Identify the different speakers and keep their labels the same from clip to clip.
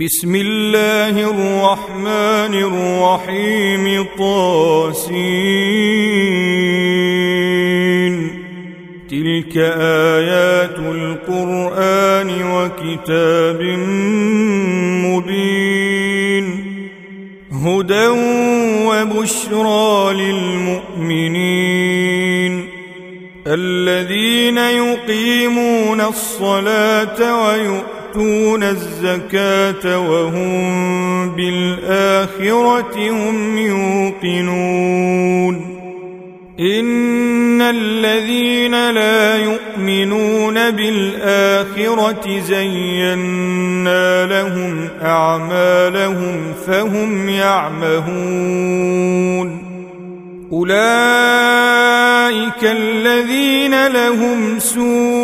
Speaker 1: بسم الله الرحمن الرحيم طاسين. تلك آيات القرآن وكتاب مبين. هدى وبشرى للمؤمنين. الذين يقيمون الصلاة ويؤمنون يؤتون الزكاة وهم بالآخرة هم يوقنون. إن الذين لا يؤمنون بالآخرة زينا لهم أعمالهم فهم يعمهون. أولئك الذين لهم سوء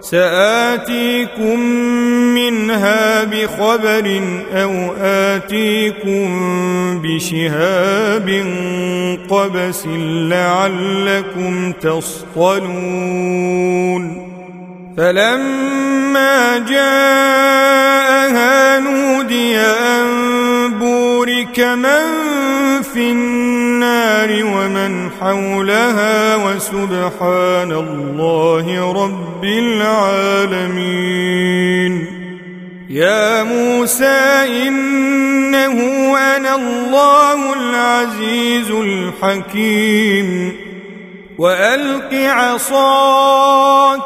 Speaker 1: سآتيكم منها بخبر أو آتيكم بشهاب قبس لعلكم تصطلون فلما جاءها نودي أن بورك من في النار حولها وسبحان الله رب العالمين. يا موسى إنه أنا الله العزيز الحكيم. وألق عصاك.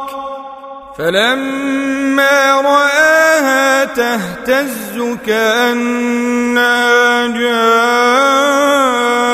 Speaker 1: فلما رآها تهتز كأنها جان.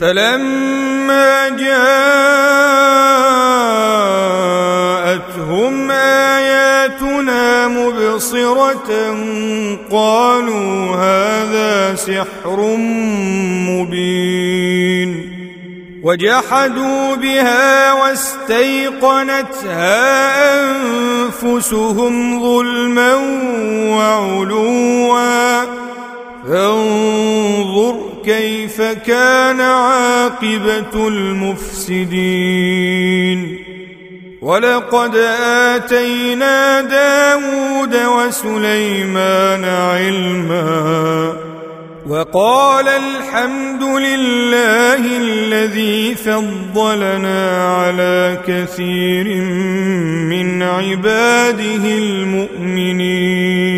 Speaker 1: فلما جاءتهم آياتنا مبصرة قالوا هذا سحر مبين وجحدوا بها واستيقنتها أنفسهم ظلما وعلوا فانظر كيف كان عاقبة المفسدين ولقد آتينا داود وسليمان علما وقال الحمد لله الذي فضلنا على كثير من عباده المؤمنين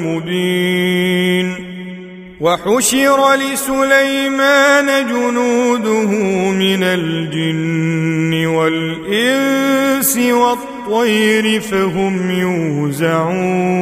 Speaker 1: وحشر لسليمان جنوده من الجن والإنس والطير فهم يوزعون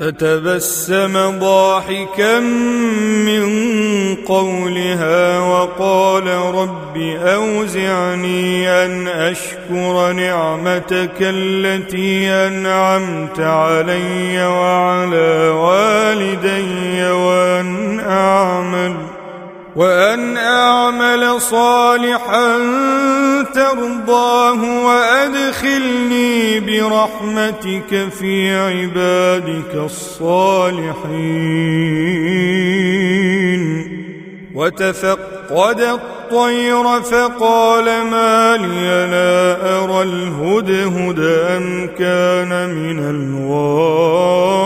Speaker 1: فتبسم ضاحكا من قولها وقال رب أوزعني أن أشكر نعمتك التي أنعمت علي وعلى والدي وأن أعمل وأن أعمل صالحا ترضاه وأدخلني برحمتك في عبادك الصالحين. وتفقد الطير فقال ما لي لا أرى الهدهد أم كان من الغائبين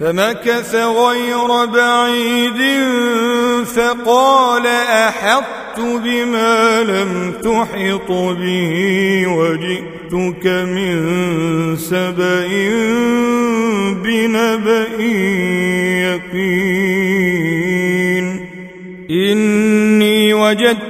Speaker 1: فمكث غير بعيد فقال أحطت بما لم تحط به وجئتك من سبأ بنبأ يقين. إني وجدت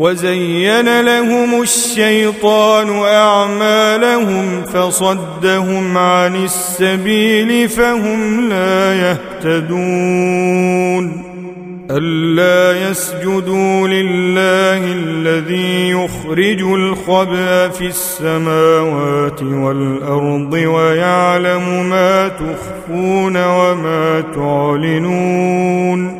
Speaker 1: وزين لهم الشيطان أعمالهم فصدهم عن السبيل فهم لا يهتدون ألا يسجدوا لله الذي يخرج الخبأ في السماوات والأرض ويعلم ما تخفون وما تعلنون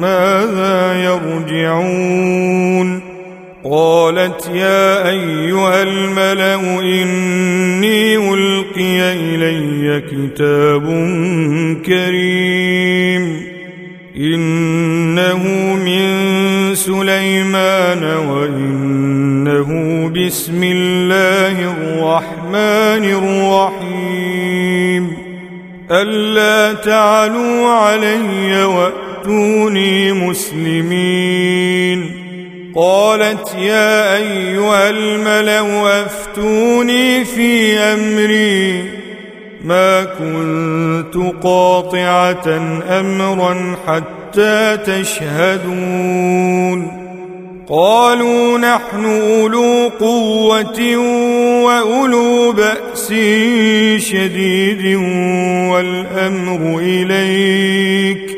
Speaker 1: ماذا يرجعون قالت يا أيها الملأ إني ألقي إلي كتاب كريم إنه من سليمان وإنه بسم الله الرحمن الرحيم ألا تعلوا علي واتوني مسلمين. قالت يا أيها الملأ أفتوني في أمري. ما كنت قاطعة أمرا حتى تشهدون. قالوا نحن أولو قوة وأولو بأس شديد والأمر إليك.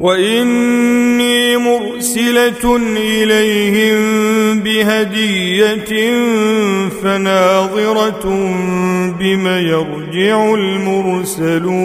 Speaker 1: وإني مرسلة إليهم بهدية فناظرة بم يرجع المرسلون.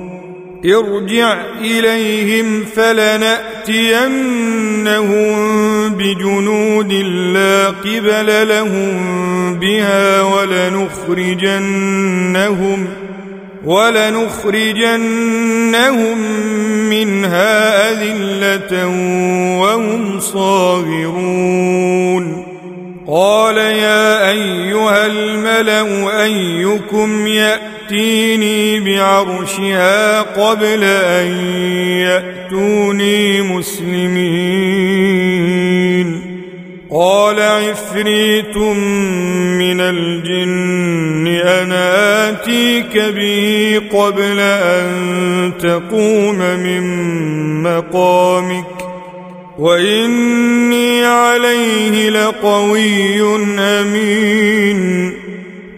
Speaker 1: ارجع إليهم فلنأتينهم بجنود لا قبل لهم بها ولنخرجنهم ولنخرجنهم منها أذلة وهم صاغرون. قال يا أيها الملأ أيكم يأتيني بعرشها قبل أن يأتوني مسلمين. قال عفريت من الجن أنا آتيك به قبل أن تقوم من مقامك. وإني عليه لقوي أمين.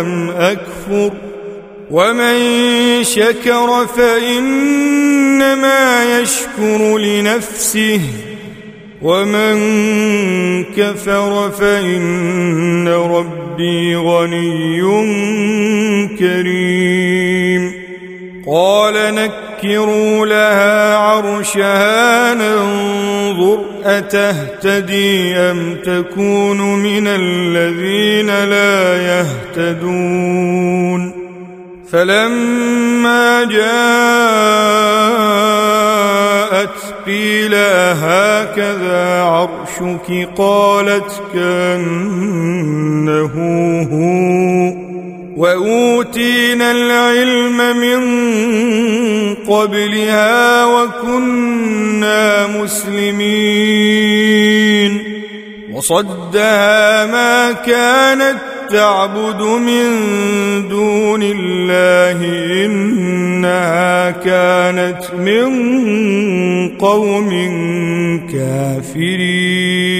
Speaker 1: أم أكفر ومن شكر فإنما يشكر لنفسه ومن كفر فإن ربي غني كريم قال نكروا لها عرشها ننظر أتهتدي أم تكون من الذين لا يهتدون؟ فلما جاءت قيل هكذا عرشك؟ قالت كأنه هو. وأوتينا العلم من قبلها وكنا مسلمين. وصدها ما كانت تعبد من دون الله إنها كانت من قوم كافرين.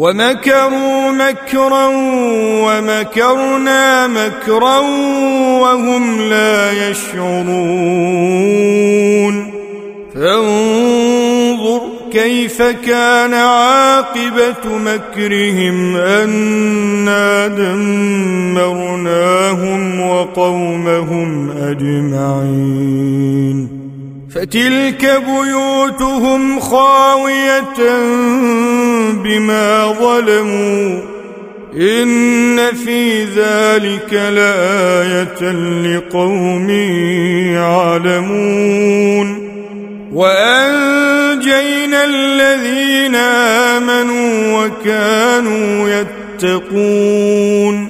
Speaker 1: ومكروا مكرا ومكرنا مكرا وهم لا يشعرون. فانظر كيف كان عاقبة مكرهم أنا دمرناهم وقومهم أجمعين. فتلك بيوتهم خاوية بما ظلموا إن في ذلك لآية لقوم يعلمون وأنجينا الذين آمنوا وكانوا يتقون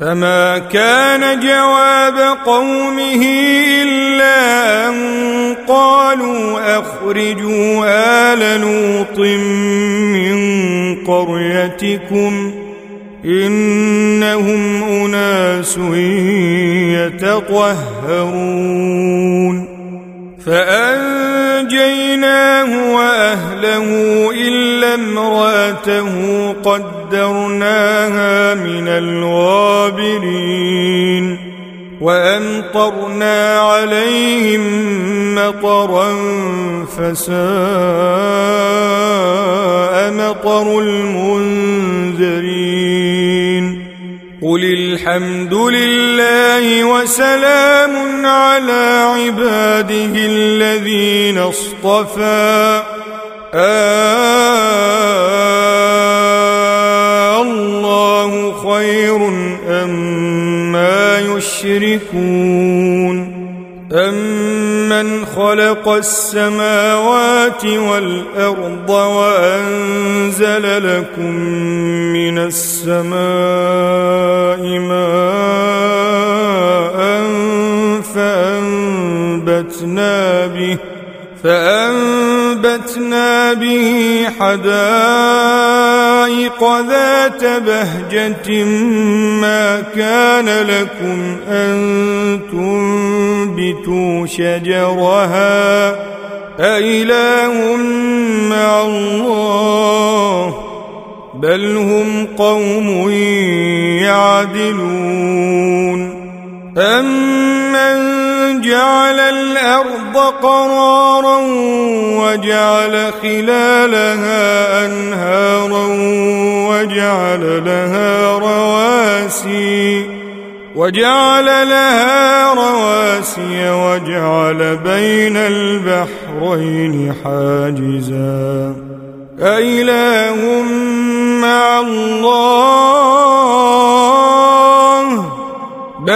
Speaker 1: فما كان جواب قومه إلا أن قالوا أخرجوا آل لوط من قريتكم إنهم أناس يتطهرون فأنجيناه وأهله إلا امرأته قدرناها من الغابرين وأمطرنا عليهم مطرا فساء مطر المنذرين قل الحمد لله وسلام على عباده الذين اصطفى. آه الله خير أما يشركون. أمن خلق السماوات والأرض وأنزل لكم من السماء ماء فأنبتنا به فأنبتنا به حدائق ذات بهجة ما كان لكم أن تنبتوا شجرها. أإله مع الله بل هم قوم يعدلون. أمن جعل الأرض قرارا وجعل خلالها أنهارا وجعل لها رواسي وجعل لها رواسي وجعل بين البحرين حاجزا. أإله مع الله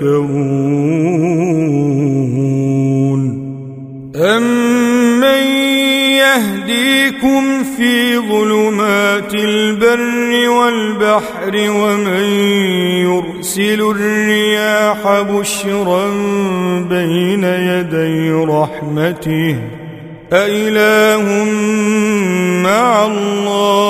Speaker 1: تذكرون أمن يهديكم في ظلمات البر والبحر ومن يرسل الرياح بشرا بين يدي رحمته أإله مع الله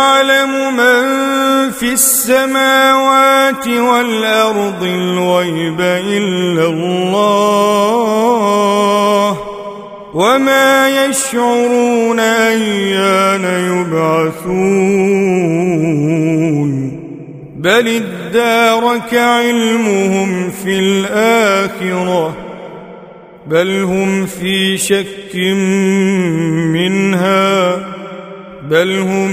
Speaker 1: في السماوات والأرض الغيب إلا الله وما يشعرون أيان يبعثون بل ادارك علمهم في الآخرة بل هم في شك منها بل هم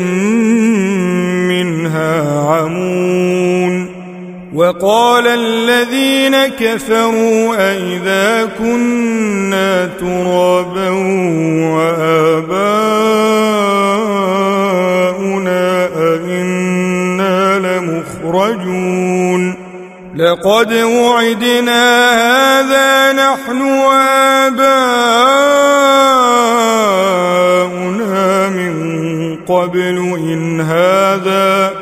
Speaker 1: وقال الذين كفروا أئذا كنا ترابا وآباؤنا أئنا لمخرجون. لقد وعدنا هذا نحن وآباؤنا من قبل إن هذا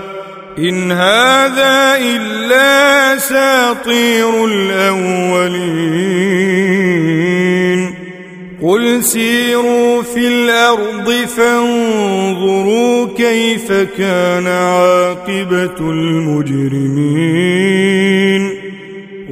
Speaker 1: إن هذا إلا ساطير الأولين. قل سيروا في الأرض فانظروا كيف كان عاقبة المجرمين.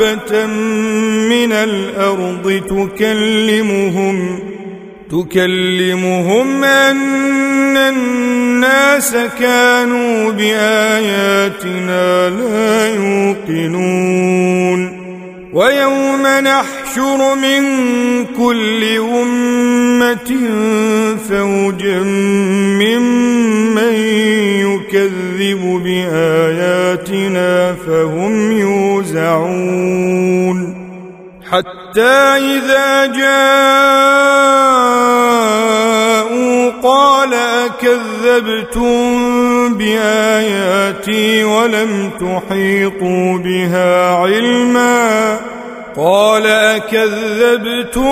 Speaker 1: دابة من الأرض تكلمهم تكلمهم أن الناس كانوا بآياتنا لا يوقنون. ويوم نحشر من كل أمة فوجا ممن يكذب بآياتنا فهم يوزعون. حتى إذا جاءوا قال أكذبتم بآياتي ولم تحيطوا بها علما. قال أكذبتم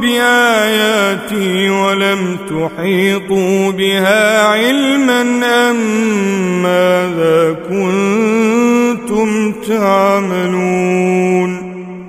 Speaker 1: بآياتي ولم تحيطوا بها علما أم ماذا كنتم تعملون؟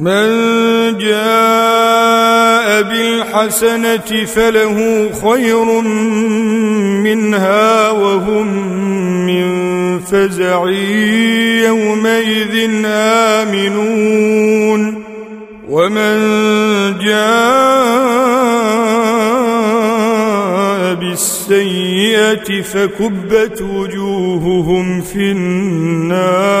Speaker 1: من جاء بالحسنة فله خير منها وهم من فزع يومئذ آمنون. ومن جاء بالسيئة فكبت وجوههم في النار.